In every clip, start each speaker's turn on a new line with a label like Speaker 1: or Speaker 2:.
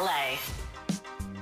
Speaker 1: LA.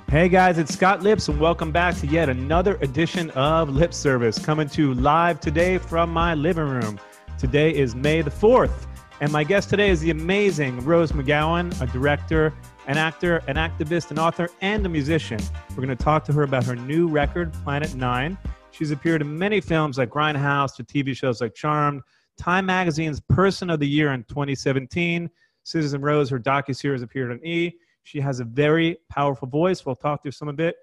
Speaker 2: Hey guys, it's Scott Lipps, and welcome back to yet another edition of Lipps Service, coming to you live today from my living room. Today is May the 4th, and my guest today is the amazing Rose McGowan, a director, an actor, an activist, an author, and a musician. We're going to talk to her about her new record, Planet Nine. She's appeared in many films like Grindhouse, to TV shows like Charmed, Time Magazine's Person of the Year in 2017. Citizen Rose, her docu-series appeared on E! She has a very powerful voice. We'll talk through some of it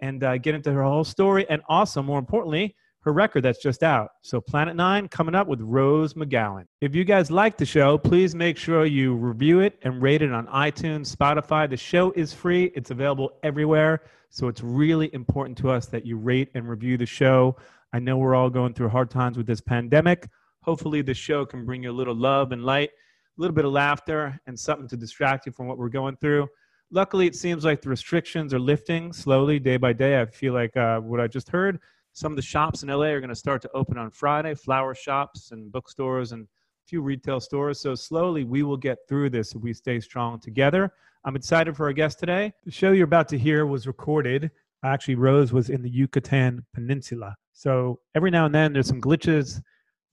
Speaker 2: and uh, get into her whole story, and also, more importantly, her record that's just out. So, Planet Nine coming up with Rose McGowan. If you guys like the show, please make sure you review it and rate it on iTunes, Spotify. The show is free, it's available everywhere. So, it's really important to us that you rate and review the show. I know we're all going through hard times with this pandemic. Hopefully, the show can bring you a little love and light, a little bit of laughter, and something to distract you from what we're going through luckily it seems like the restrictions are lifting slowly day by day. I feel like uh, what i just heard some of the shops in la are going to start to open on friday flower shops and bookstores and a few retail stores. So slowly we will get through this if we stay strong together. I'm excited for our guest today. The show you're about to hear was recorded actually rose was in the yucatan peninsula. So every now and then there's some glitches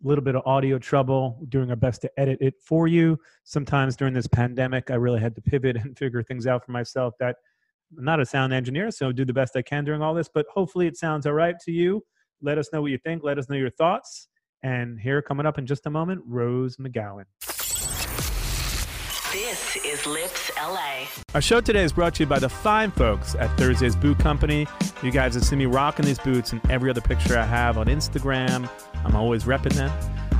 Speaker 2: a little bit of audio trouble, doing our best to edit it for you. Sometimes during this pandemic, I really had to pivot and figure things out for myself that I'm not a sound engineer, so do the best I can during all this, but hopefully it sounds all right to you. Let us know what you think. Let us know your thoughts. And here coming up in just a moment, Rose McGowan.
Speaker 1: This is Lipps LA.
Speaker 2: Our show today is brought to you by the fine folks at Thursday's Boot Company. You guys have seen me rocking these boots in every other picture I have on Instagram. I'm always repping them.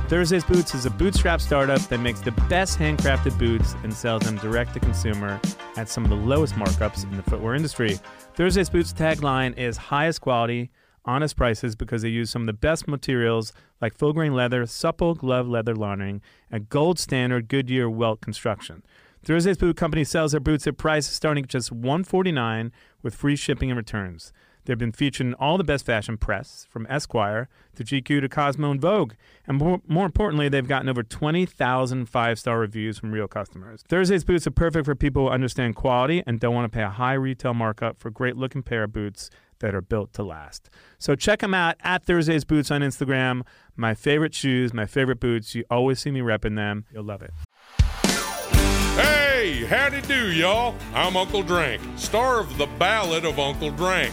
Speaker 2: Thursday's Boots is a bootstrap startup that makes the best handcrafted boots and sells them direct to consumer at some of the lowest markups in the footwear industry. Thursday's Boots tagline is highest quality, honest prices because they use some of the best materials like full grain leather, supple glove leather lining, and gold standard Goodyear welt construction. Thursday's Boot Company sells their boots at prices starting at just 149 with free shipping and returns. They've been featured in all the best fashion press, from Esquire to GQ to Cosmo and Vogue. And more, more importantly, they've gotten over 20,000 five star reviews from real customers. Thursday's boots are perfect for people who understand quality and don't want to pay a high retail markup for great looking pair of boots that are built to last. So check them out at Thursday's Boots on Instagram. My favorite shoes, my favorite boots. You always see me repping them. You'll love it.
Speaker 3: Hey, howdy do, y'all. I'm Uncle Drank, star of The Ballad of Uncle Drank.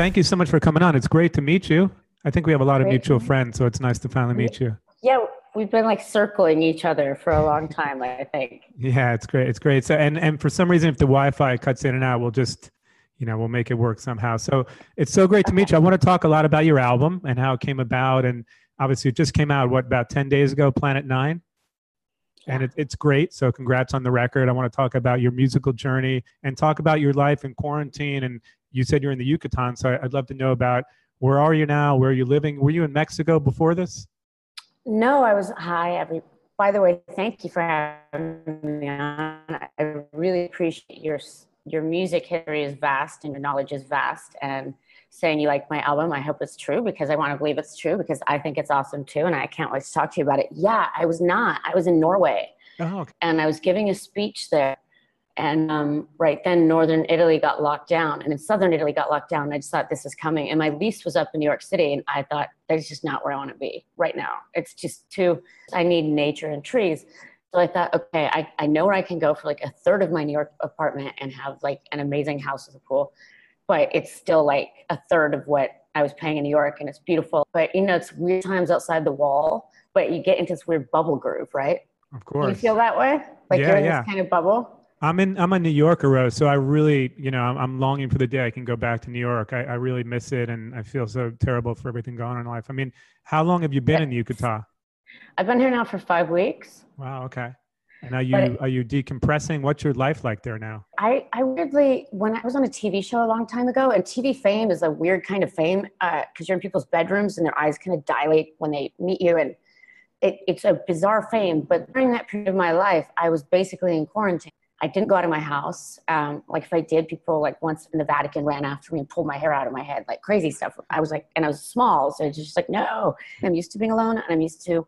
Speaker 2: Thank you so much for coming on. It's great to meet you. I think we have a lot of
Speaker 4: Great.
Speaker 2: mutual friends, so it's nice to finally meet you.
Speaker 4: Yeah, we've been like circling each other for a long time, I think.
Speaker 2: Yeah, it's great. It's great. So, and and for some reason, if the Wi-Fi cuts in and out, we'll just, you know, we'll make it work somehow. So it's so great to meet you. I want to talk a lot about your album and how it came about, and obviously it just came out what about ten days ago, Planet Nine, and it, it's great. So congrats on the record. I want to talk about your musical journey and talk about your life in quarantine. And you said you're in the Yucatan, so I'd love to know about where are you now? Where are you living? Were you in Mexico before this?
Speaker 4: No, I was hi every by the way, thank you for having me on. I really appreciate your your music history is vast and your knowledge is vast and saying you like my album. I hope it's true because I want to believe it's true because I think it's awesome too and I can't wait to talk to you about it. Yeah, I was not. I was in Norway
Speaker 2: Oh, okay.
Speaker 4: and I was giving a speech there And um, right then, northern Italy got locked down, and then southern Italy got locked down. And I just thought this is coming. And my lease was up in New York City, and I thought that's just not where I want to be right now. It's just too. I need nature and trees. So I thought, okay, I, I know where I can go for like a third of my New York apartment and have like an amazing house with a pool, but it's still like a third of what I was paying in New York, and it's beautiful. But you know, it's weird times outside the wall, but you get into this weird bubble groove, right?
Speaker 2: Of course.
Speaker 4: You feel that way? Like
Speaker 2: Yeah,
Speaker 4: you're in
Speaker 2: yeah.
Speaker 4: this kind of bubble?
Speaker 2: I'm in. I'm a New Yorker, Rose. So I really, you know, I'm, I'm longing for the day I can go back to New York. I, I really miss it, and I feel so terrible for everything going on in life. I mean, how long have you been in Yucatan?
Speaker 4: I've been here now for five weeks.
Speaker 2: Wow. Okay. And are you
Speaker 4: it-
Speaker 2: are you decompressing? What's your life like there now?
Speaker 4: I, I weirdly, when I was on a TV show a long time ago, and TV fame is a weird kind of fame uh, because you're in people's bedrooms and their eyes kind of dilate when they meet you. And it, it's a bizarre fame. But during that period of my life, I was basically in quarantine. I didn't go out of my house. Um, like if I did, people like once in the Vatican ran after me and pulled my hair out of my head, like crazy stuff. I was like, and I was small, so it's just like, no, I'm used to being alone, and I'm used to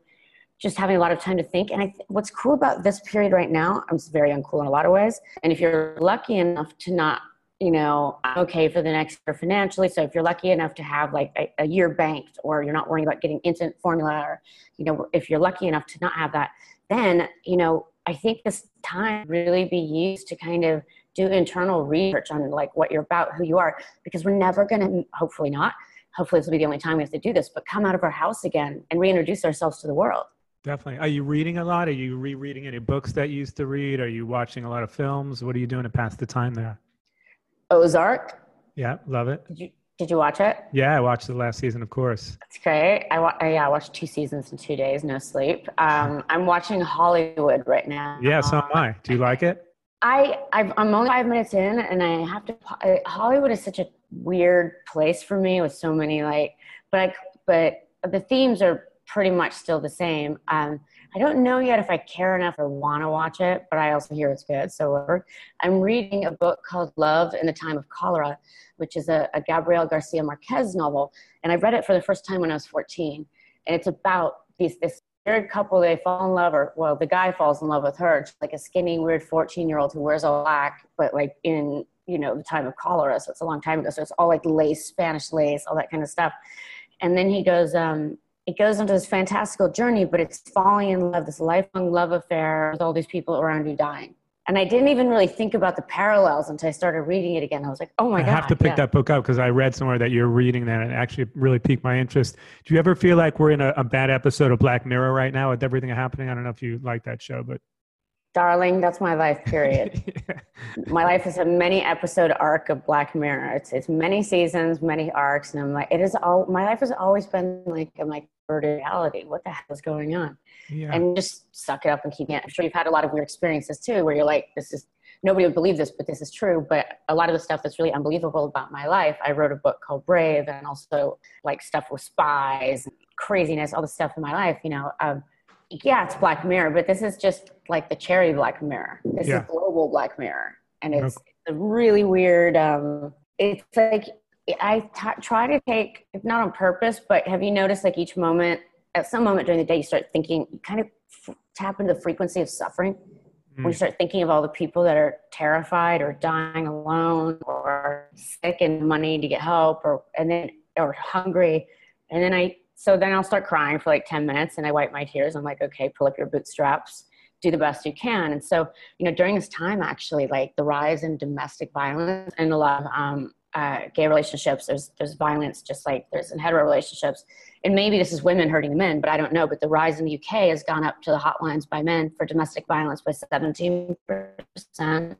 Speaker 4: just having a lot of time to think. And I th- what's cool about this period right now, I'm very uncool in a lot of ways. And if you're lucky enough to not, you know, I'm okay for the next year financially. So if you're lucky enough to have like a, a year banked, or you're not worrying about getting instant formula, or you know, if you're lucky enough to not have that, then you know, I think this time really be used to kind of do internal research on like what you're about, who you are, because we're never going to, hopefully not. Hopefully, this will be the only time we have to do this, but come out of our house again and reintroduce ourselves to the world.
Speaker 2: Definitely. Are you reading a lot? Are you rereading any books that you used to read? Are you watching a lot of films? What are you doing to pass the time there?
Speaker 4: Ozark,
Speaker 2: Yeah, love it.
Speaker 4: did you did you watch it?
Speaker 2: Yeah, I watched the last season, of course.
Speaker 4: It's great. I, wa- yeah, I watched two seasons in two days, no sleep. Um, I'm watching Hollywood right now.
Speaker 2: Yeah, so am I. Do you like it?
Speaker 4: I I've, I'm only five minutes in, and I have to. uh, Hollywood is such a weird place for me with so many like, but I but the themes are pretty much still the same. Um, I don't know yet if I care enough or want to watch it, but I also hear it's good. So. I'm reading a book called Love in the Time of Cholera, which is a, a Gabriel Garcia Marquez novel, and I read it for the first time when I was 14, and it's about these this weird couple they fall in love or well the guy falls in love with her like a skinny weird 14 year old who wears all black but like in you know the time of cholera so it's a long time ago so it's all like lace spanish lace all that kind of stuff and then he goes um it goes into this fantastical journey but it's falling in love this lifelong love affair with all these people around you dying and i didn't even really think about the parallels until i started reading it again i was like oh my
Speaker 2: I
Speaker 4: god I
Speaker 2: have to pick
Speaker 4: yeah.
Speaker 2: that book up because I read somewhere that you're reading that and it actually really piqued my interest. Do you ever feel like we're in a, a bad episode of Black Mirror right now with everything happening? I don't know if you like that show, but
Speaker 4: darling that's my life period
Speaker 2: yeah.
Speaker 4: my life is a many episode arc of Black Mirror. It's it's many seasons, many arcs, and I'm like, it is all. My life has always been like I'm like reality. What the hell is going on?
Speaker 2: yeah.
Speaker 4: And just suck it up and keep it. I'm sure you've had a lot of weird experiences too, where you're like, this is nobody would believe this, but this is true. But a lot of the stuff that's really unbelievable about my life, I wrote a book called Brave, and also like stuff with spies, craziness, all the stuff in my life. You know. Um, yeah, it's Black Mirror, but this is just like the cherry Black Mirror. This
Speaker 2: Yeah.
Speaker 4: is global Black Mirror, and
Speaker 2: Okay.
Speaker 4: it's a really weird. Um, it's like I t- try to take, if not on purpose, but have you noticed like each moment, at some moment during the day, you start thinking, you kind of f- tap into the frequency of suffering. When you
Speaker 2: Mm.
Speaker 4: start thinking of all the people that are terrified or dying alone or sick and money to get help or and then or hungry, and then I so then I'll start crying for like ten minutes and I wipe my tears. I'm like, okay, pull up your bootstraps, do the best you can. And so you know during this time, actually, like the rise in domestic violence and a lot of um, uh, gay relationships, there's there's violence just like there's in hetero relationships and maybe this is women hurting men, but I don't know. But the rise in the UK has gone up to the hotlines by men for domestic violence by 17%,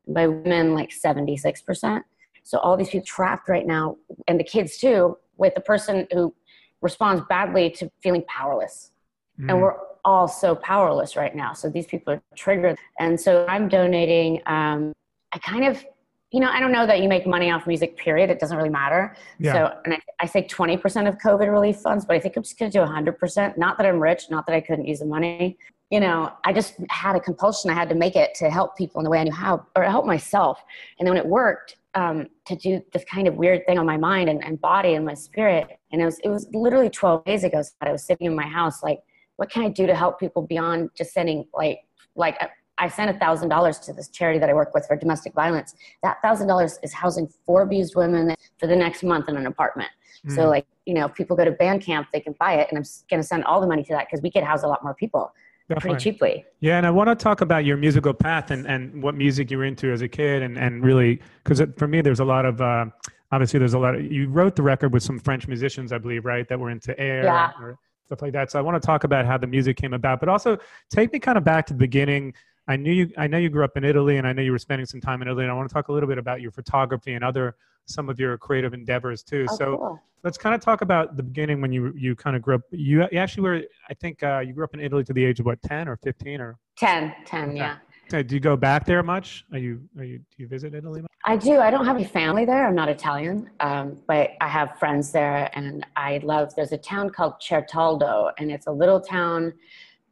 Speaker 4: by women like 76%. So all these people trapped right now, and the kids too, with the person who responds badly to feeling powerless.
Speaker 2: Mm.
Speaker 4: And we're all so powerless right now. So these people are triggered. And so I'm donating, um, I kind of, you know, I don't know that you make money off music, period. It doesn't really matter.
Speaker 2: Yeah.
Speaker 4: So, and I, I say 20% of COVID relief funds, but I think I'm just going to do 100%. Not that I'm rich, not that I couldn't use the money. You know, I just had a compulsion. I had to make it to help people in the way I knew how, or help myself. And then when it worked, um, to do this kind of weird thing on my mind and, and body and my spirit. And it was, it was literally 12 days ago that I was sitting in my house, like, what can I do to help people beyond just sending, like, like, I sent a thousand dollars to this charity that I work with for domestic violence. That thousand dollars is housing four abused women for the next month in an apartment. Mm. So like, you know, if people go to Bandcamp, they can buy it and I'm going to send all the money to that because we could house a lot more people. Definitely. pretty cheaply.
Speaker 2: Yeah, and I want to talk about your musical path and, and what music you were into as a kid, and, and really because for me, there's a lot of uh, obviously there's a lot of you wrote the record with some French musicians, I believe, right, that were into air
Speaker 4: yeah.
Speaker 2: or stuff like that. So I want to talk about how the music came about, but also take me kind of back to the beginning. I knew you. I know you grew up in Italy, and I know you were spending some time in Italy. And I want to talk a little bit about your photography and other some of your creative endeavors too.
Speaker 4: Oh,
Speaker 2: so
Speaker 4: cool.
Speaker 2: let's kind of talk about the beginning when you you kind of grew up. You, you actually were, I think, uh, you grew up in Italy to the age of what, ten or fifteen or
Speaker 4: 10, 10 okay. yeah.
Speaker 2: Okay. Do you go back there much? Are you are you do you visit Italy? Much?
Speaker 4: I do. I don't have any family there. I'm not Italian, um, but I have friends there, and I love. There's a town called Certaldo, and it's a little town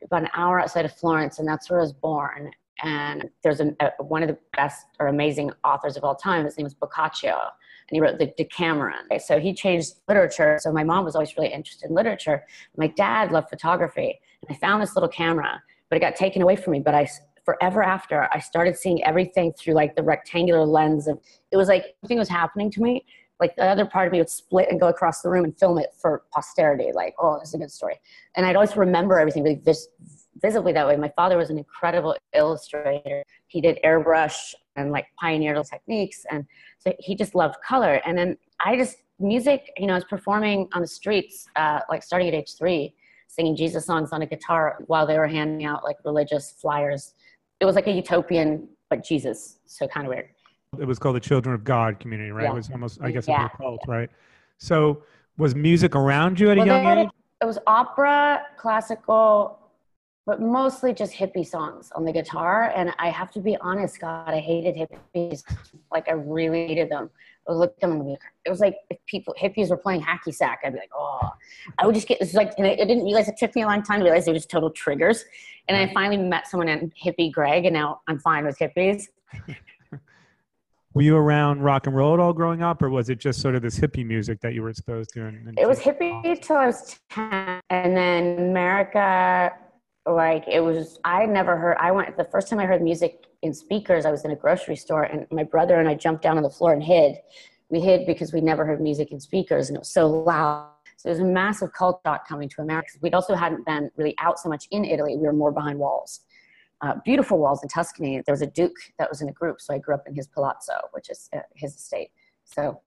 Speaker 4: about an hour outside of Florence, and that's where I was born and there's a, a, uh, one of the best or amazing authors of all time. His name is Boccaccio, and he wrote the Decameron. So he changed literature. So my mom was always really interested in literature. My dad loved photography, and I found this little camera, but it got taken away from me. But I forever after I started seeing everything through like the rectangular lens of it was like something was happening to me. Like the other part of me would split and go across the room and film it for posterity. Like, oh, this is a good story. And I'd always remember everything really vis- visibly that way. My father was an incredible illustrator. He did airbrush and like pioneered techniques. And so he just loved color. And then I just, music, you know, I was performing on the streets, uh, like starting at age three, singing Jesus songs on a guitar while they were handing out like religious flyers. It was like a utopian, but Jesus. So kind of weird.
Speaker 2: It was called the Children of God community, right? Yeah. It was almost, I guess, yeah. a cult, right? So was music around you at well, a young age?
Speaker 4: It was opera, classical, but mostly just hippie songs on the guitar. And I have to be honest, God, I hated hippies. Like I really hated them. I would look at them and be, it was like if people hippies were playing hacky sack, I'd be like, oh, I would just get this like, and I, didn't realize it took me a long time to realize they were just total triggers. And I finally met someone named Hippie Greg, and now I'm fine with hippies.
Speaker 2: Were you around rock and roll at all growing up, or was it just sort of this hippie music that you were exposed to? And, and
Speaker 4: it was hippie till I was 10. And then America like it was i never heard i went the first time i heard music in speakers i was in a grocery store and my brother and i jumped down on the floor and hid we hid because we never heard music in speakers and it was so loud so it was a massive cult shock coming to america we'd also hadn't been really out so much in italy we were more behind walls uh, beautiful walls in tuscany there was a duke that was in a group so i grew up in his palazzo which is uh, his estate so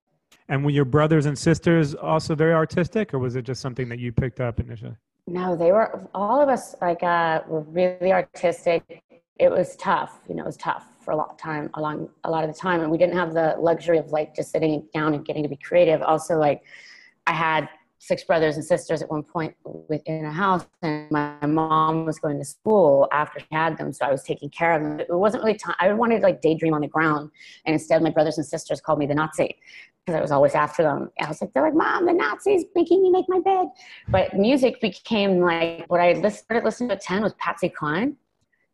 Speaker 2: and were your brothers and sisters also very artistic or was it just something that you picked up initially
Speaker 4: no, they were all of us like uh, were really artistic. It was tough, you know, it was tough for a lot of time, along a lot of the time, and we didn't have the luxury of like just sitting down and getting to be creative. Also, like I had six brothers and sisters at one point within a house, and my mom was going to school after she had them, so I was taking care of them. It wasn't really time. I wanted to like daydream on the ground, and instead, my brothers and sisters called me the Nazi because I was always after them. I was like, they're like, Mom, the Nazis making me make my bed. But music became like what I started listening to at 10 was Patsy Cline.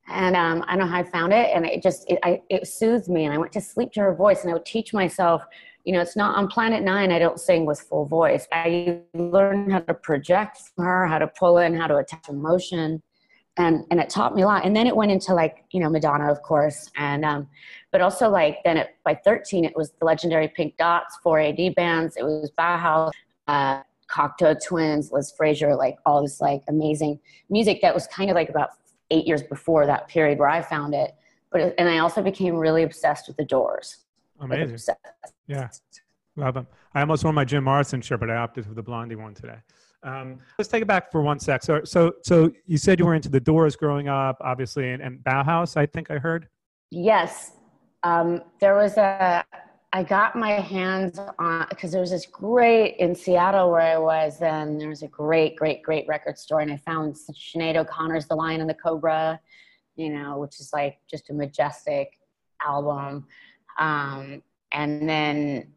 Speaker 4: And um, I don't know how I found it. And it just, it, I, it soothed me. And I went to sleep to her voice. And I would teach myself, you know, it's not on Planet Nine, I don't sing with full voice. I learned how to project from her, how to pull in, how to attach emotion. And and it taught me a lot. And then it went into like you know madonna of course. And um but also like then it, by 13 it was the legendary pink dots 4ad bands. It was bauhaus uh cocteau twins liz fraser like all this like amazing music that was kind of like about eight years before that period where i found it. But and i also became really obsessed with the doors
Speaker 2: amazing like yeah love them i almost wore my jim morrison shirt but i opted for the blondie one today um, let's take it back for one sec. So, so, so you said you were into the Doors growing up, obviously, and, and Bauhaus. I think I heard.
Speaker 4: Yes, um, there was a. I got my hands on because there was this great in Seattle where I was then. There was a great, great, great record store, and I found Sinead O'Connor's "The Lion and the Cobra," you know, which is like just a majestic album. Um, and then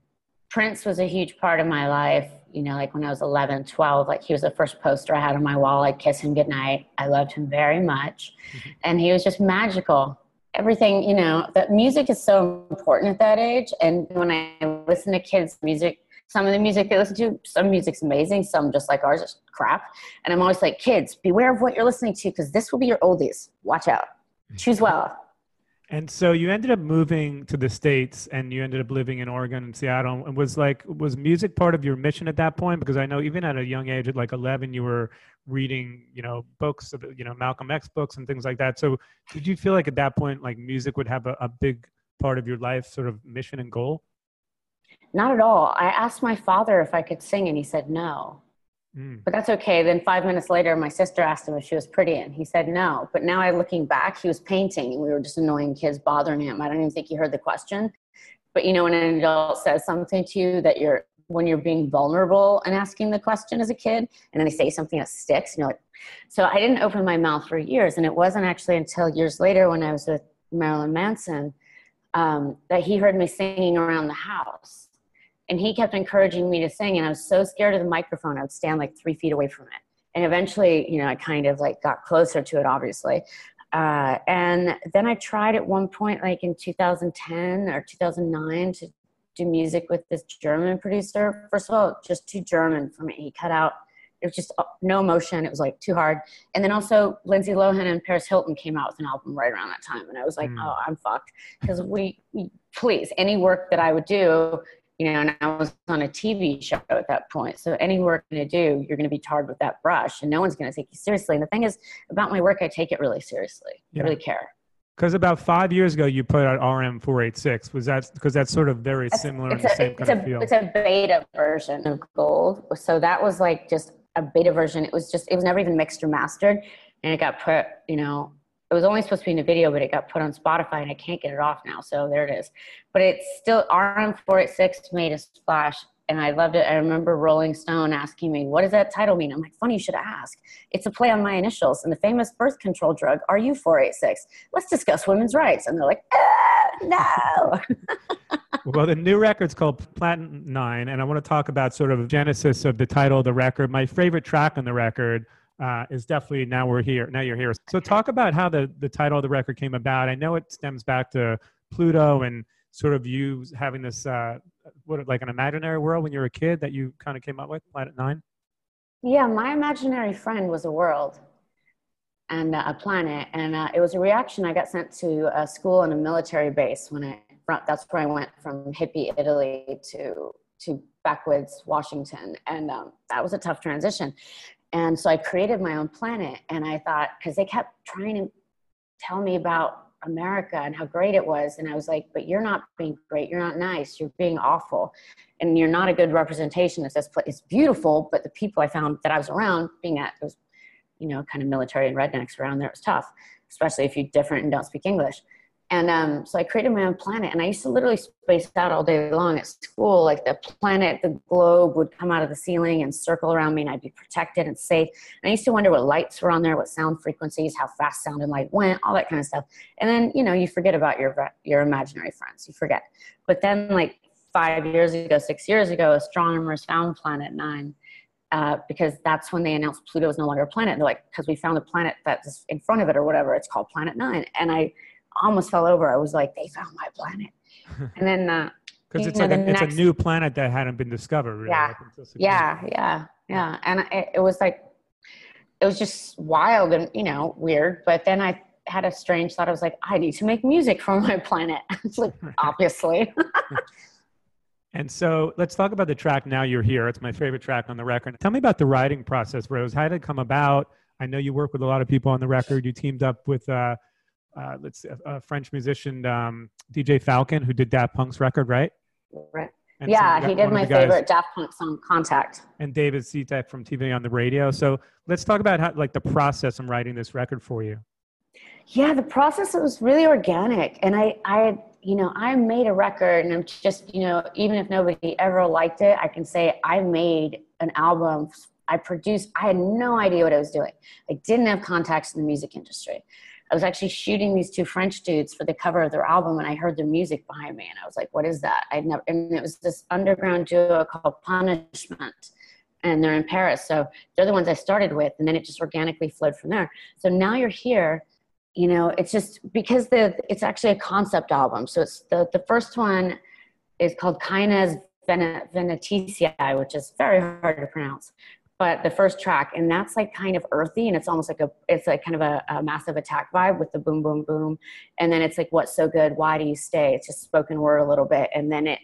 Speaker 4: Prince was a huge part of my life you know, like when I was 11, 12, like he was the first poster I had on my wall. I'd kiss him goodnight. I loved him very much. Mm-hmm. And he was just magical. Everything, you know, that music is so important at that age. And when I listen to kids' music, some of the music they listen to, some music's amazing, some just like ours is crap. And I'm always like, kids, beware of what you're listening to because this will be your oldies. Watch out. choose well.
Speaker 2: And so you ended up moving to the states, and you ended up living in Oregon and Seattle. And was like, was music part of your mission at that point? Because I know even at a young age, at like eleven, you were reading, you know, books, you know, Malcolm X books and things like that. So did you feel like at that point, like music would have a, a big part of your life, sort of mission and goal?
Speaker 4: Not at all. I asked my father if I could sing, and he said no. Mm. But that's okay. Then five minutes later, my sister asked him if she was pretty, and he said no. But now I looking back, he was painting, and we were just annoying kids bothering him. I don't even think he heard the question. But you know, when an adult says something to you that you're when you're being vulnerable and asking the question as a kid, and then they say something that sticks, and you're like, so I didn't open my mouth for years, and it wasn't actually until years later when I was with Marilyn Manson um, that he heard me singing around the house and he kept encouraging me to sing and i was so scared of the microphone i would stand like three feet away from it and eventually you know i kind of like got closer to it obviously uh, and then i tried at one point like in 2010 or 2009 to do music with this german producer first of all just too german for me he cut out it was just uh, no emotion. It was like too hard. And then also Lindsay Lohan and Paris Hilton came out with an album right around that time. And I was like, mm. oh, I'm fucked. Because we, we, please, any work that I would do, you know, and I was on a TV show at that point. So any work you're going to do, you're going to be tarred with that brush, and no one's going to take you seriously. And the thing is, about my work, I take it really seriously. Yeah. I really care.
Speaker 2: Because about five years ago, you put out RM486. Was that because that's sort of very similar it's,
Speaker 4: it's
Speaker 2: a, same kind
Speaker 4: a,
Speaker 2: of feel?
Speaker 4: It's a beta version of Gold. So that was like just a beta version. It was just, it was never even mixed or mastered. And it got put, you know, it was only supposed to be in a video, but it got put on Spotify and I can't get it off now. So there it is. But it's still RM486 made a splash and I loved it. I remember Rolling Stone asking me, What does that title mean? I'm like, Funny you should ask. It's a play on my initials and the famous birth control drug, RU486. Let's discuss women's rights. And they're like, ah, No.
Speaker 2: well, the new record's called Planet Nine, and I want to talk about sort of genesis of the title of the record. My favorite track on the record uh, is definitely now we're here. Now you're here. So talk about how the the title of the record came about. I know it stems back to Pluto and sort of you having this uh, what like an imaginary world when you were a kid that you kind of came up with Planet Nine.
Speaker 4: Yeah, my imaginary friend was a world and a planet, and uh, it was a reaction. I got sent to a school and a military base when I that's where I went from hippie Italy to to backwoods Washington, and um, that was a tough transition. And so I created my own planet. And I thought, because they kept trying to tell me about America and how great it was. And I was like, but you're not being great. You're not nice. You're being awful. And you're not a good representation of this place. It's beautiful, but the people I found that I was around, being at, was, you know, kind of military and rednecks around there, it was tough, especially if you're different and don't speak English. And um, so I created my own planet, and I used to literally space out all day long at school. Like the planet, the globe would come out of the ceiling and circle around me, and I'd be protected and safe. And I used to wonder what lights were on there, what sound frequencies, how fast sound and light went, all that kind of stuff. And then you know you forget about your your imaginary friends, you forget. But then like five years ago, six years ago, astronomers found Planet Nine. Uh, because that's when they announced Pluto is no longer a planet. They're like, because we found a planet that's in front of it or whatever. It's called Planet Nine, and I almost fell over. I was like, they found my planet. And then, uh,
Speaker 2: because it's like a, it's next, a new planet that hadn't been discovered. Really.
Speaker 4: Yeah, yeah, yeah, yeah. And it, it was like, it was just wild and you know weird. But then I had a strange thought. I was like, I need to make music for my planet. it's like obviously.
Speaker 2: and so let's talk about the track. Now you're here. It's my favorite track on the record. Tell me about the writing process, Rose. How did it come about? I know you work with a lot of people on the record. You teamed up with. Uh, uh, let's see, a, a French musician, um, DJ Falcon, who did Daft Punk's record, right?
Speaker 4: Right. And yeah, so he did my favorite Daft Punk song, "Contact."
Speaker 2: And David Sitek from TV on the radio. So let's talk about how, like, the process of writing this record for you.
Speaker 4: Yeah, the process was really organic, and I, I, you know, I made a record, and I'm just, you know, even if nobody ever liked it, I can say I made an album. I produced. I had no idea what I was doing. I didn't have contacts in the music industry. I was actually shooting these two French dudes for the cover of their album, and I heard the music behind me, and I was like, "What is that?" I'd never, and it was this underground duo called Punishment, and they're in Paris. So they're the ones I started with, and then it just organically flowed from there. So now you're here. You know, it's just because the it's actually a concept album. So it's the the first one is called Kines Venetici, which is very hard to pronounce but the first track, and that's like kind of earthy, and it's almost like a it's like kind of a, a massive attack vibe with the boom boom boom, and then it's like what's so good, why do you stay? It's just spoken word a little bit, and then it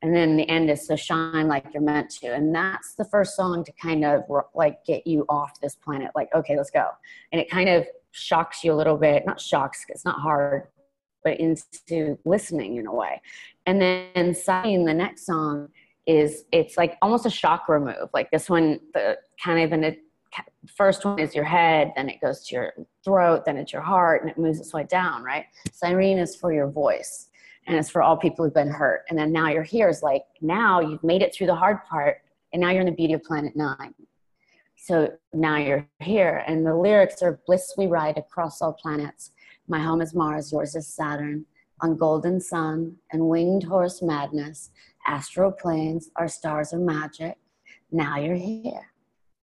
Speaker 4: and then the end is so shine like you're meant to. And that's the first song to kind of like get you off this planet like okay let's go. And it kind of shocks you a little bit not shocks it's not hard but into listening in a way. And then signing the next song is it's like almost a chakra move like this one the kind of in a first one is your head then it goes to your throat then it's your heart and it moves its way down right siren is for your voice and it's for all people who've been hurt. And then now you're here is like, now you've made it through the hard part, and now you're in the beauty of Planet Nine. So now you're here, and the lyrics are bliss we ride across all planets. My home is Mars, yours is Saturn. On golden sun and winged horse madness, astral planes, our stars are magic. Now you're here.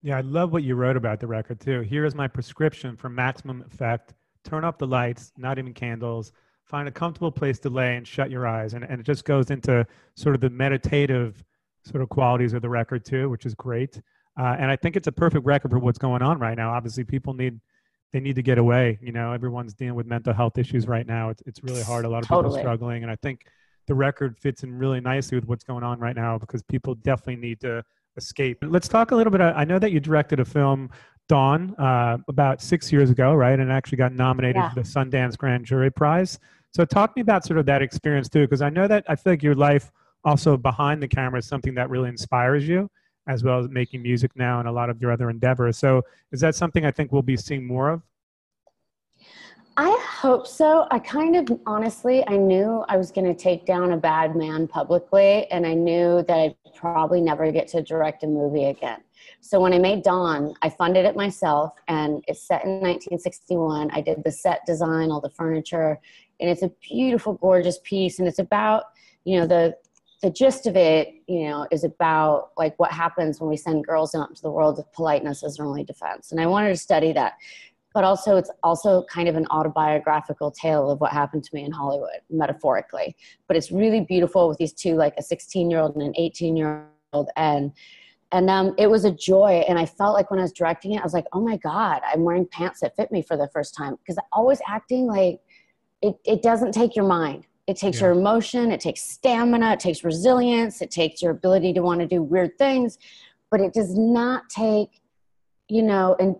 Speaker 2: Yeah, I love what you wrote about the record too. Here is my prescription for maximum effect. Turn up the lights, not even candles find a comfortable place to lay and shut your eyes. And, and it just goes into sort of the meditative sort of qualities of the record too, which is great. Uh, and I think it's a perfect record for what's going on right now. Obviously, people need they need to get away. You know, everyone's dealing with mental health issues right now. It's it's really hard. A lot of totally. people struggling, and I think the record fits in really nicely with what's going on right now because people definitely need to escape. Let's talk a little bit. I know that you directed a film Dawn uh, about six years ago, right? And actually got nominated yeah. for the Sundance Grand Jury Prize. So talk to me about sort of that experience too, because I know that I feel like your life also behind the camera is something that really inspires you, as well as making music now and a lot of your other endeavors. So is that something I think we'll be seeing more of?
Speaker 4: I hope so. I kind of honestly, I knew I was going to take down a bad man publicly, and I knew that I'd probably never get to direct a movie again. So when I made Dawn, I funded it myself, and it's set in 1961. I did the set design, all the furniture, and it's a beautiful, gorgeous piece. And it's about, you know, the the gist of it, you know, is about like what happens when we send girls out into the world with politeness as their only defense. And I wanted to study that. But also, it's also kind of an autobiographical tale of what happened to me in Hollywood, metaphorically. But it's really beautiful with these two, like a 16 year old and an 18 year old. And and um, it was a joy and i felt like when i was directing it i was like oh my god i'm wearing pants that fit me for the first time because always acting like it, it doesn't take your mind it takes yeah. your emotion it takes stamina it takes resilience it takes your ability to want to do weird things but it does not take you know and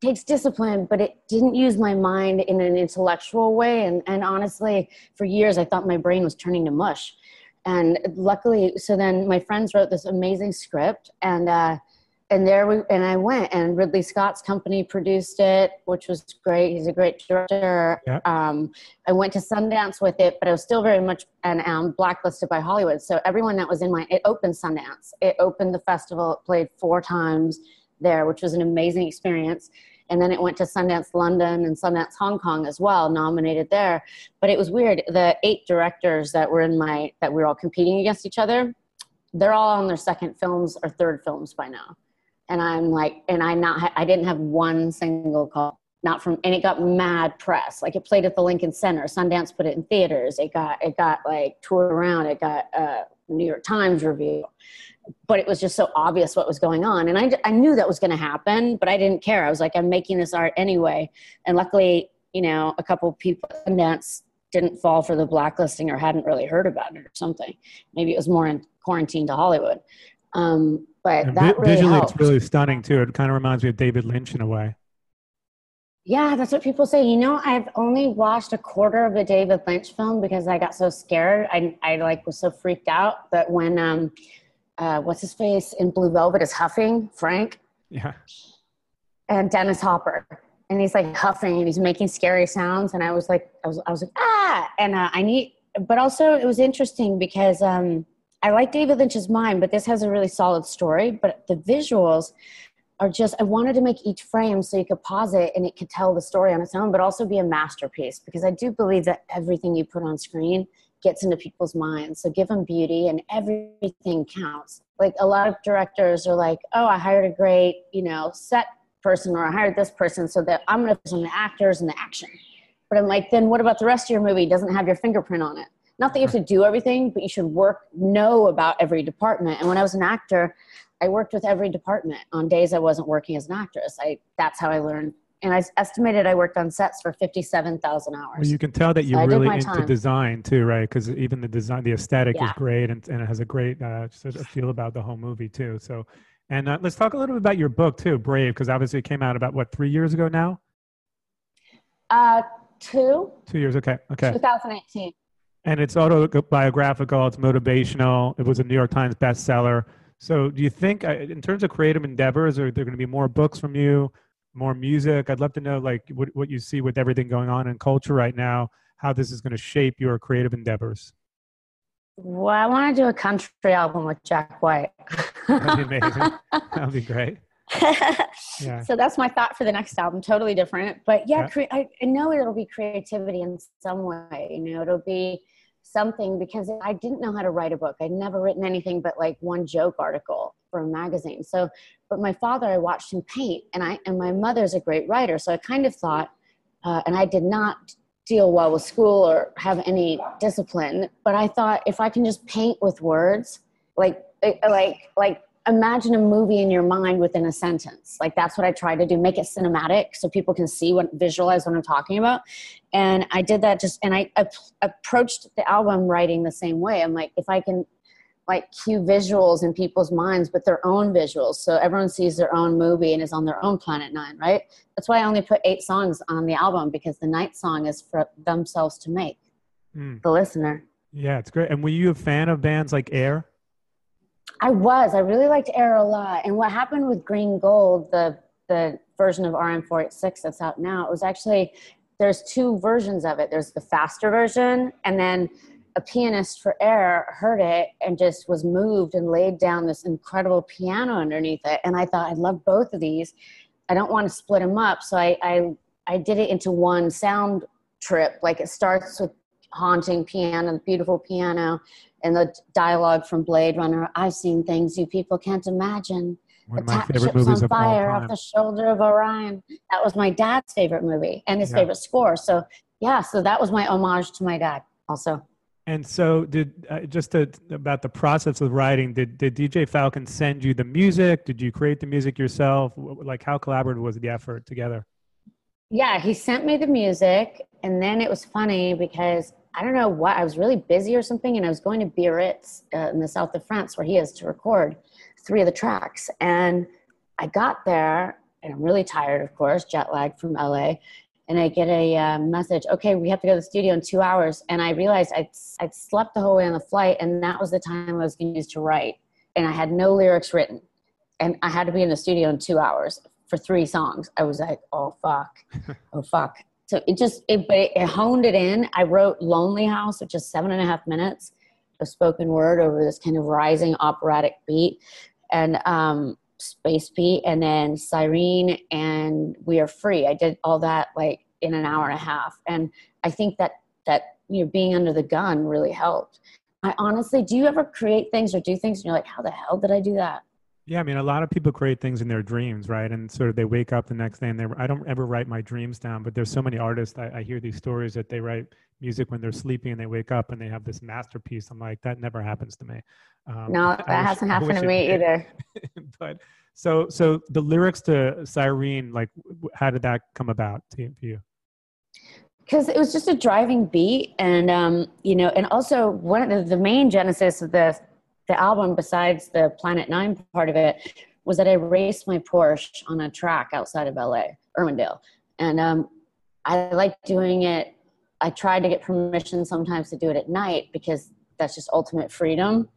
Speaker 4: takes discipline but it didn't use my mind in an intellectual way and, and honestly for years i thought my brain was turning to mush and luckily so then my friends wrote this amazing script and uh, and there we and I went and Ridley Scott's company produced it, which was great. He's a great director. Yeah. Um, I went to Sundance with it, but I was still very much and um, blacklisted by Hollywood. So everyone that was in my it opened Sundance. It opened the festival. It played four times there, which was an amazing experience. And then it went to Sundance London and Sundance Hong Kong as well, nominated there. But it was weird. The eight directors that were in my that we were all competing against each other, they're all on their second films or third films by now and I'm like, and I not, I didn't have one single call, not from, and it got mad press. Like it played at the Lincoln Center. Sundance put it in theaters. It got, it got like toured around. It got a New York Times review, but it was just so obvious what was going on. And I, I knew that was going to happen, but I didn't care. I was like, I'm making this art anyway. And luckily, you know, a couple people at Sundance didn't fall for the blacklisting or hadn't really heard about it or something. Maybe it was more in quarantine to Hollywood. Um, but that really
Speaker 2: visually
Speaker 4: helped.
Speaker 2: it's really stunning too. It kind of reminds me of David Lynch in a way.
Speaker 4: Yeah, that's what people say. You know, I've only watched a quarter of a David Lynch film because I got so scared. I, I like was so freaked out that when um, uh, what's his face in Blue Velvet is huffing Frank.
Speaker 2: Yeah.
Speaker 4: And Dennis Hopper, and he's like huffing and he's making scary sounds, and I was like, I was, I was like, ah, and uh, I need, but also it was interesting because um, I like David Lynch's mind, but this has a really solid story. But the visuals are just, I wanted to make each frame so you could pause it and it could tell the story on its own, but also be a masterpiece because I do believe that everything you put on screen gets into people's minds. So give them beauty and everything counts. Like a lot of directors are like, oh, I hired a great, you know, set person or I hired this person so that I'm going to focus on the actors and the action. But I'm like, then what about the rest of your movie? It doesn't have your fingerprint on it not that you have to do everything, but you should work, know about every department. And when I was an actor, I worked with every department on days I wasn't working as an actress. I that's how I learned. And I estimated I worked on sets for fifty-seven thousand hours.
Speaker 2: Well, you can tell that you're
Speaker 4: So
Speaker 2: really into
Speaker 4: time.
Speaker 2: design too, right? Because even the design, the aesthetic is great, and, and it has a great uh, sort of feel about the whole movie too. So, and uh, let's talk a little bit about your book too, Brave, because obviously it came out about what three years ago now.
Speaker 4: Uh, two,
Speaker 2: Two years, okay, okay.
Speaker 4: 2018.
Speaker 2: And it's autobiographical. It's motivational. It was a New York Times bestseller. So, do you think, uh, in terms of creative endeavors, are there going to be more books from you, more music? I'd love to know, like, what what you see with everything going on in culture right now, how this is going to shape your creative endeavors.
Speaker 4: Well, I want to do a country album with Jack White.
Speaker 2: That'd be amazing. That'd be great. Yeah.
Speaker 4: So that's my thought for the next album. Totally different, but yeah,
Speaker 2: Yeah.
Speaker 4: cre- I, I know it'll be creativity in some way. You know, it'll be something because I didn't know how to write a book. I'd never written anything but like one joke article for a magazine. So, but my father, I watched him paint, and I and my mother's a great writer. So I kind of thought, uh, and I did not deal well with school or have any discipline, but I thought if I can just paint with words, like like like imagine a movie in your mind within a sentence like that's what i tried to do make it cinematic so people can see what visualize what i'm talking about and i did that just and i ap- approached the album writing the same way i'm like if i can like cue visuals in people's minds but their own visuals so everyone sees their own movie and is on their own planet nine right that's why i only put eight songs on the album because the night song is for themselves to make
Speaker 2: Mm.
Speaker 4: the listener
Speaker 2: Yeah, it's great. And were you a fan of bands like Air?
Speaker 4: I was. I really liked Air a lot. And what happened with Green Gold, the the version of RM486 that's out now, it was actually there's two versions of it. There's the faster version, and then a pianist for Air heard it and just was moved and laid down this incredible piano underneath it. And I thought, I love both of these. I don't want to split them up, so I I, I did it into one sound trip. Like it starts with haunting piano, the beautiful piano, and the dialogue from Blade Runner. I've seen things you people can't imagine.
Speaker 2: One of my
Speaker 4: Attack
Speaker 2: favorite movies
Speaker 4: on
Speaker 2: of
Speaker 4: fire off the shoulder of Orion. That was my dad's favorite movie and his
Speaker 2: Yeah.
Speaker 4: favorite score. So yeah, so that was my homage to my dad. Also,
Speaker 2: And so, did uh, just to, about the process of writing? Did did DJ Falcon send you the music? Did you create the music yourself? Like, how collaborative was the effort together?
Speaker 4: yeah, he sent me the music, and then it was funny because I don't know what I was really busy or something, and I was going to Biarritz uh, in the south of France where he is to record three of the tracks, and I got there, and I'm really tired, of course, jet lagged from LA, and I get a uh, message, okay, we have to go to the studio in two hours, and I realized I'd, I'd slept the whole way on the flight, and that was the time I was going to use to write, and I had no lyrics written, and I had to be in the studio in two hours for three songs. I was like, oh fuck, oh fuck. So it just it, but it, it honed it in. I wrote Lonely House, which is seven and a half minutes of spoken word over this kind of rising operatic beat, and um, space beat, and then Cyrene and We Are Free. I did all that like in an hour and a half, and I think that that you know being under the gun really helped. I honestly, do you ever create things or do things and you're like, how the hell did I do that?
Speaker 2: Yeah, I mean, a lot of people create things in their dreams, right? And sort of they wake up the next day and they. I don't ever write my dreams down, but there's so many artists. I, I hear these stories that they write music when they're sleeping and they wake up and they have this masterpiece. I'm like, that never happens to me. Um,
Speaker 4: No, that
Speaker 2: wish-
Speaker 4: hasn't happened to me
Speaker 2: did.
Speaker 4: either.
Speaker 2: but so so the lyrics to Cyrene, like, how did that come about to for you?
Speaker 4: because it was just a driving beat and um, you know and also one of the, the main genesis of the the album besides the planet nine part of it was that i raced my porsche on a track outside of la irwindale and um, i like doing it i tried to get permission sometimes to do it at night because that's just ultimate freedom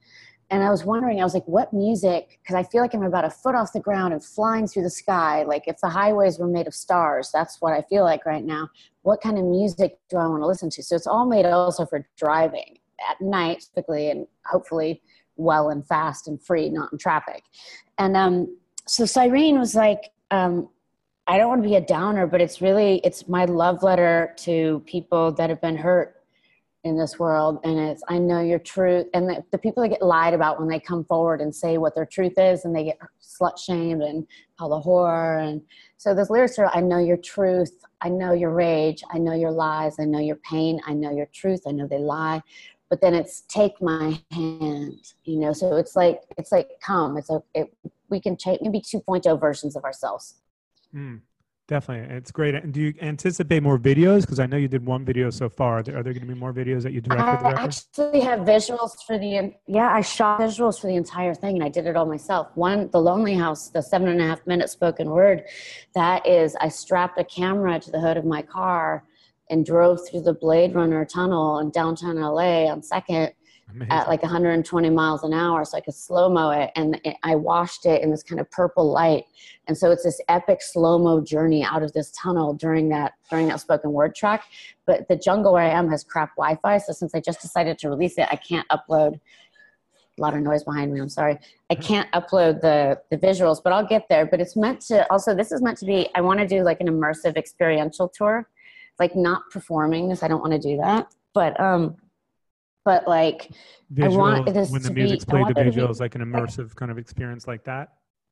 Speaker 4: and I was wondering, I was like, what music? Because I feel like I'm about a foot off the ground and flying through the sky. Like if the highways were made of stars, that's what I feel like right now. What kind of music do I want to listen to? So it's all made also for driving at night, typically, and hopefully well and fast and free, not in traffic. And um, so Cyrene was like, um, I don't want to be a downer, but it's really it's my love letter to people that have been hurt in this world and it's i know your truth and the, the people that get lied about when they come forward and say what their truth is and they get slut shamed and called a whore and so those lyrics are i know your truth i know your rage i know your lies i know your pain i know your truth i know they lie but then it's take my hand, you know. So it's like it's like come. It's a it, we can change maybe 2.0 versions of ourselves.
Speaker 2: Mm. Definitely, it's great. And do you anticipate more videos? Because I know you did one video so far. Are there, there going to be more videos that you directed?
Speaker 4: I actually have visuals for the yeah. I shot visuals for the entire thing, and I did it all myself. One, the Lonely House, the seven and a half minute spoken word. That is, I strapped a camera to the hood of my car and drove through the Blade Runner tunnel in downtown LA on Second Amazing. at like 120 miles an hour so I could slow mo it. And it, I washed it in this kind of purple light. And so it's this epic slow mo journey out of this tunnel during that during that spoken word track. But the jungle where I am has crap Wi-Fi, so since I just decided to release it, I can't upload. A lot of noise behind me. I'm sorry. I mm-hmm. can't upload the the visuals, but I'll get there. But it's meant to also. This is meant to be. I want to do like an immersive experiential tour, like not performing this. I don't want to do that. But um, but like
Speaker 2: Visual, I want this when the music's be, played, the visuals like an immersive like, kind of experience like that.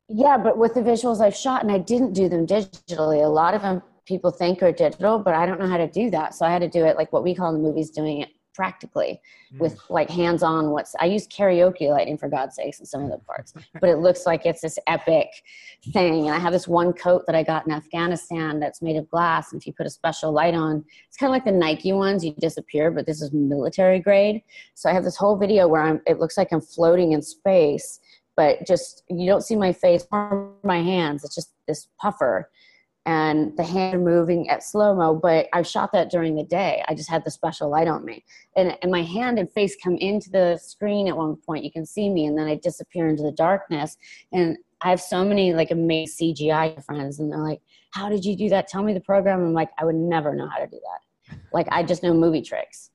Speaker 4: Yeah, but with the visuals I've shot, and I didn't do them digitally. A lot of them people think are digital, but I don't know how to do that. So I had to do it like what we call in the movies doing it practically mm. with like hands-on what's i use karaoke lighting for god's sakes in some of the parts but it looks like it's this epic thing and i have this one coat that i got in afghanistan that's made of glass and if you put a special light on it's kind of like the nike ones you disappear but this is military grade so i have this whole video where i'm it looks like i'm floating in space but just you don't see my face or my hands it's just this puffer and the hand moving at slow mo. But I shot that during the day. I just had the special light on me, and and my hand and face come into the screen at one point. You can see me, and then I disappear into the darkness. And I have so many like amazing CGI friends, and they're like, "How did you do that? Tell me the program." I'm like, "I would never know how to do that. Like I just know movie tricks."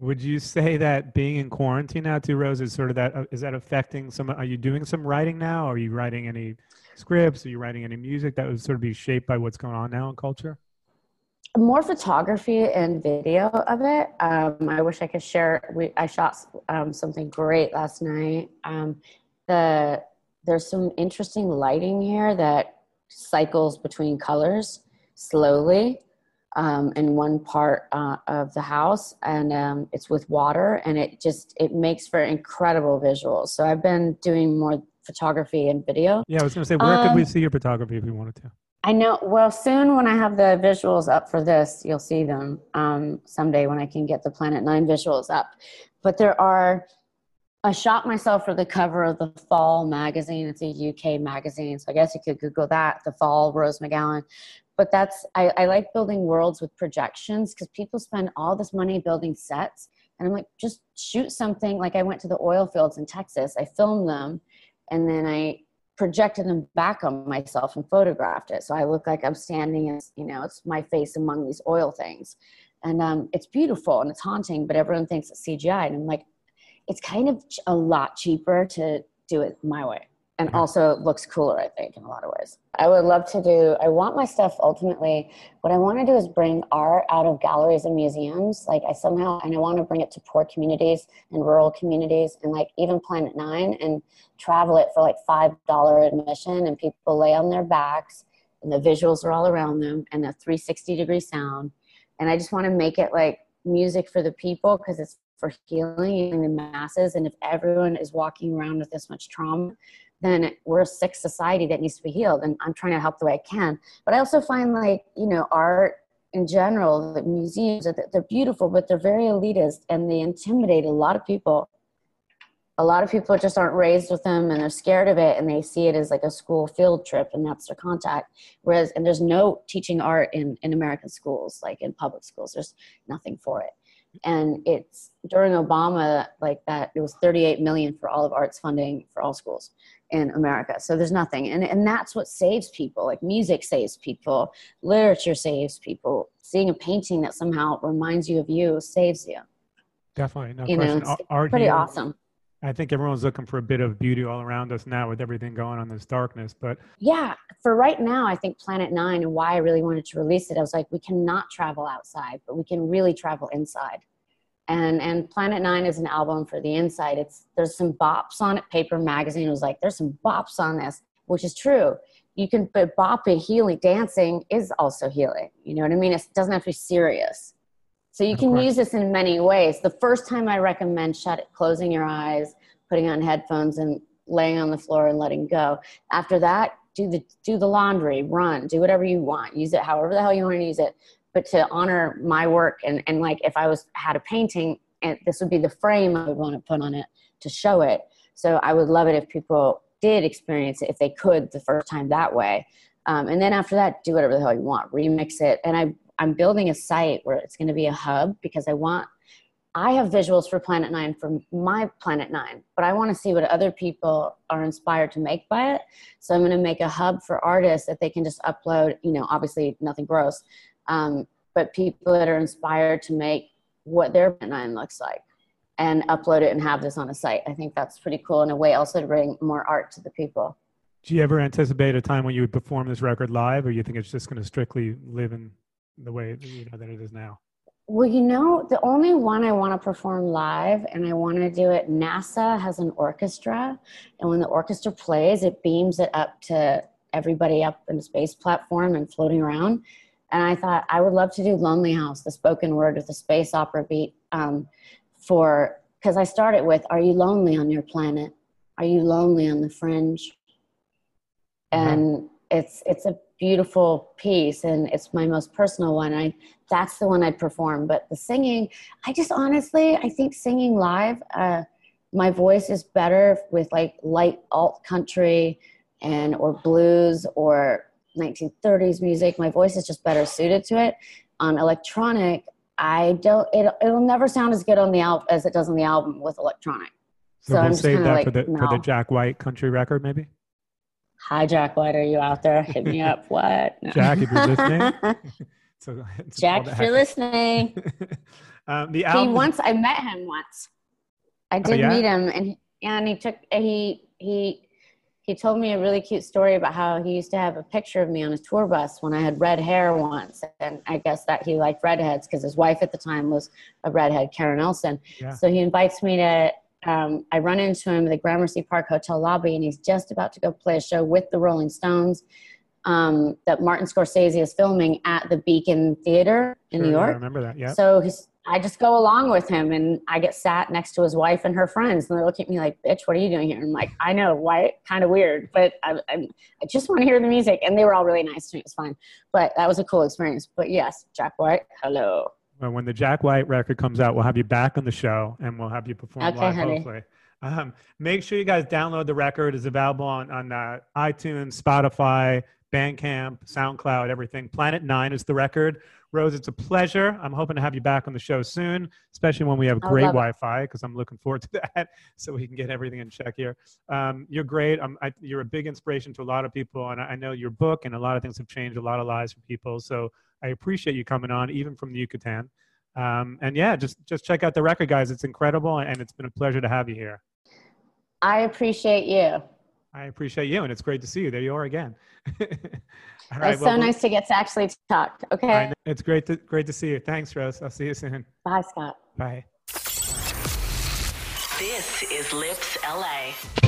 Speaker 2: Would you say that being in quarantine now, too, Rose, is sort of that? Uh, that affecting some? Are you doing some writing now? Are you writing any scripts? Are you writing any music that would sort of be shaped by what's going on now in culture?
Speaker 4: More photography and video of it. Um, I wish I could share. We I shot um, something great last night. Um, the there's some interesting lighting here that cycles between colors slowly um, in one part uh, of the house and um, it's with water and it just it makes for incredible visuals so i've been doing more photography and video
Speaker 2: yeah i was going to say where um, could we um, see your photography if we wanted to
Speaker 4: i know well soon when i have the visuals up for this you'll see them um, someday when i can get the planet nine visuals up but there are I shot myself for the cover of the Fall magazine. It's a UK magazine, so I guess you could Google that. The Fall Rose McGowan but that's I, I like building worlds with projections because people spend all this money building sets and i'm like just shoot something like i went to the oil fields in texas i filmed them and then i projected them back on myself and photographed it. So i look like i'm standing as you know it's my face among these oil things. And um, it's beautiful and it's haunting but everyone thinks it's cgi and i'm like it's kind of a lot cheaper to do it my way and mm-hmm. also looks cooler, I think, in a lot of ways. I would love to do, I want my stuff ultimately, what I want to do is bring art out of galleries and museums. Like, I somehow, and I want to bring it to poor communities and rural communities and like even Planet Nine and travel it for like $5 admission and people lay on their backs and the visuals are all around them and the 360 degree sound. And I just want to make it like music for the people because it's for healing in the masses. And if everyone is walking around with this much trauma, then we're a sick society that needs to be healed and i'm trying to help the way i can. But i also find like you know art in general the museums they're beautiful but they're very elitist and they intimidate a lot of people. A lot of people just aren't raised with them and they're scared of it and they see it as like a school field trip and that's their contact. Whereas and there's no teaching art in in american schools like in public schools. There's nothing for it. And it's during obama like that it was 38 million for all of arts funding for all schools in America. So there's nothing. And, and that's what saves people. Like music saves people, literature saves people. Seeing a painting that somehow reminds you of you saves you.
Speaker 2: Definitely. No
Speaker 4: you question. know, it's Art pretty awesome.
Speaker 2: I think everyone's looking for a bit of beauty all around us now with everything going on this darkness. But
Speaker 4: yeah, for right now, I think Planet Nine and why I really wanted to release it, I was like, we cannot travel outside, but we can really travel inside and and planet nine is an album for the inside it's there's some bops on it paper magazine was like there's some bops on this which is true you can but bopping healing dancing is also healing you know what i mean it doesn't have to be serious So you can use this in many ways. The first time I recommend shut it, closing your eyes, putting on headphones and laying on the floor and letting go. After that, do the do the laundry, run, do whatever you want. Use it however the hell you want to use it. But to honor my work and, and like if I was had a painting and this would be the frame I would want to put on it to show it. So I would love it if people did experience it if they could the first time that way. Um, and then after that, do whatever the hell you want, remix it. And I, I'm building a site where it's going to be a hub because I want, I have visuals for Planet Nine from my Planet Nine, but I want to see what other people are inspired to make by it. So I'm going to make a hub for artists that they can just upload, you know, obviously nothing gross, um, but people that are inspired to make what their Nine looks like and upload it and have this on a site. I think that's pretty cool in a way also to bring more art to the people.
Speaker 2: Do you ever anticipate a time when you would perform this record live, or you think it's just going to strictly live in the way you know that it is now?
Speaker 4: Well, you know, the only one I want to perform live and I want to do it, NASA has an orchestra. And when the orchestra plays, it beams it up to everybody up in the space platform and floating around. And I thought I would love to do Lonely House, the spoken word with the space opera beat um, for, because I started with, Are you lonely on your planet? Are you lonely on the fringe? and it's it's a beautiful piece and it's my most personal one i that's the one i'd perform but the singing i just honestly i think singing live uh, my voice is better with like light alt country and or blues or 1930s music my voice is just better suited to it on electronic i don't it, it'll never sound as good on the album as it does on the album with electronic
Speaker 2: So,
Speaker 4: So I'm
Speaker 2: we'll
Speaker 4: just
Speaker 2: save that
Speaker 4: like,
Speaker 2: for the for the. Jack White country record, maybe.
Speaker 4: hi jack white are you out there hit me up what No.
Speaker 2: Jack, if you're listening. So,
Speaker 4: Jack, if you're listening,
Speaker 2: um, the
Speaker 4: he once I met him once. I did
Speaker 2: Oh, yeah?
Speaker 4: meet him, and he, and he took he he he told me a really cute story about how he used to have a picture of me on his tour bus when I had red hair once, and I guess that he liked redheads because his wife at the time was a redhead, Karen Elson.
Speaker 2: Yeah.
Speaker 4: So he invites me to. Um, I run into him in the Gramercy Park Hotel lobby, and he's just about to go play a show with the Rolling Stones um, that Martin Scorsese is filming at the Beacon Theater in
Speaker 2: Sure,
Speaker 4: New
Speaker 2: yeah, I
Speaker 4: York.
Speaker 2: remember that. Yeah.
Speaker 4: So he's, I just go along with him and I get sat next to his wife and her friends. And they look at me like, bitch, what are you doing here? And I'm like, I know, why? Kind of weird, but I, I, I just want to hear the music. And they were all really nice to me. It was fine. But that was a cool experience. But yes, Jack White, hello.
Speaker 2: Well, when the Jack White record comes out, we'll have you back on the show and we'll have you perform
Speaker 4: Okay,
Speaker 2: live,
Speaker 4: honey.
Speaker 2: hopefully. Um, make sure you guys download the record. It's available on, on uh, iTunes, Spotify, Bandcamp, SoundCloud, everything. Planet Nine is the record. Rose, it's a pleasure. I'm hoping to have you back on the show soon, especially when we have great. Wi-Fi, because I'm looking forward to that, so we can get everything in check here. Um, you're great. I, you're a big inspiration to a lot of people, and I, I know your book and a lot of things have changed a lot of lives for people. So I appreciate you coming on, even from the Yucatan. Um, and yeah, just just check out the record, guys. It's incredible, and it's been a pleasure to have you here.
Speaker 4: I appreciate you.
Speaker 2: I appreciate you, and it's great to see you. There you are again. All right,
Speaker 4: it's
Speaker 2: well,
Speaker 4: so nice to get to actually talk. Okay.
Speaker 2: know- It's great to great to see you. Thanks, Rose. I'll see you soon.
Speaker 4: Bye, Scott.
Speaker 2: Bye.
Speaker 1: This is Lipps LA.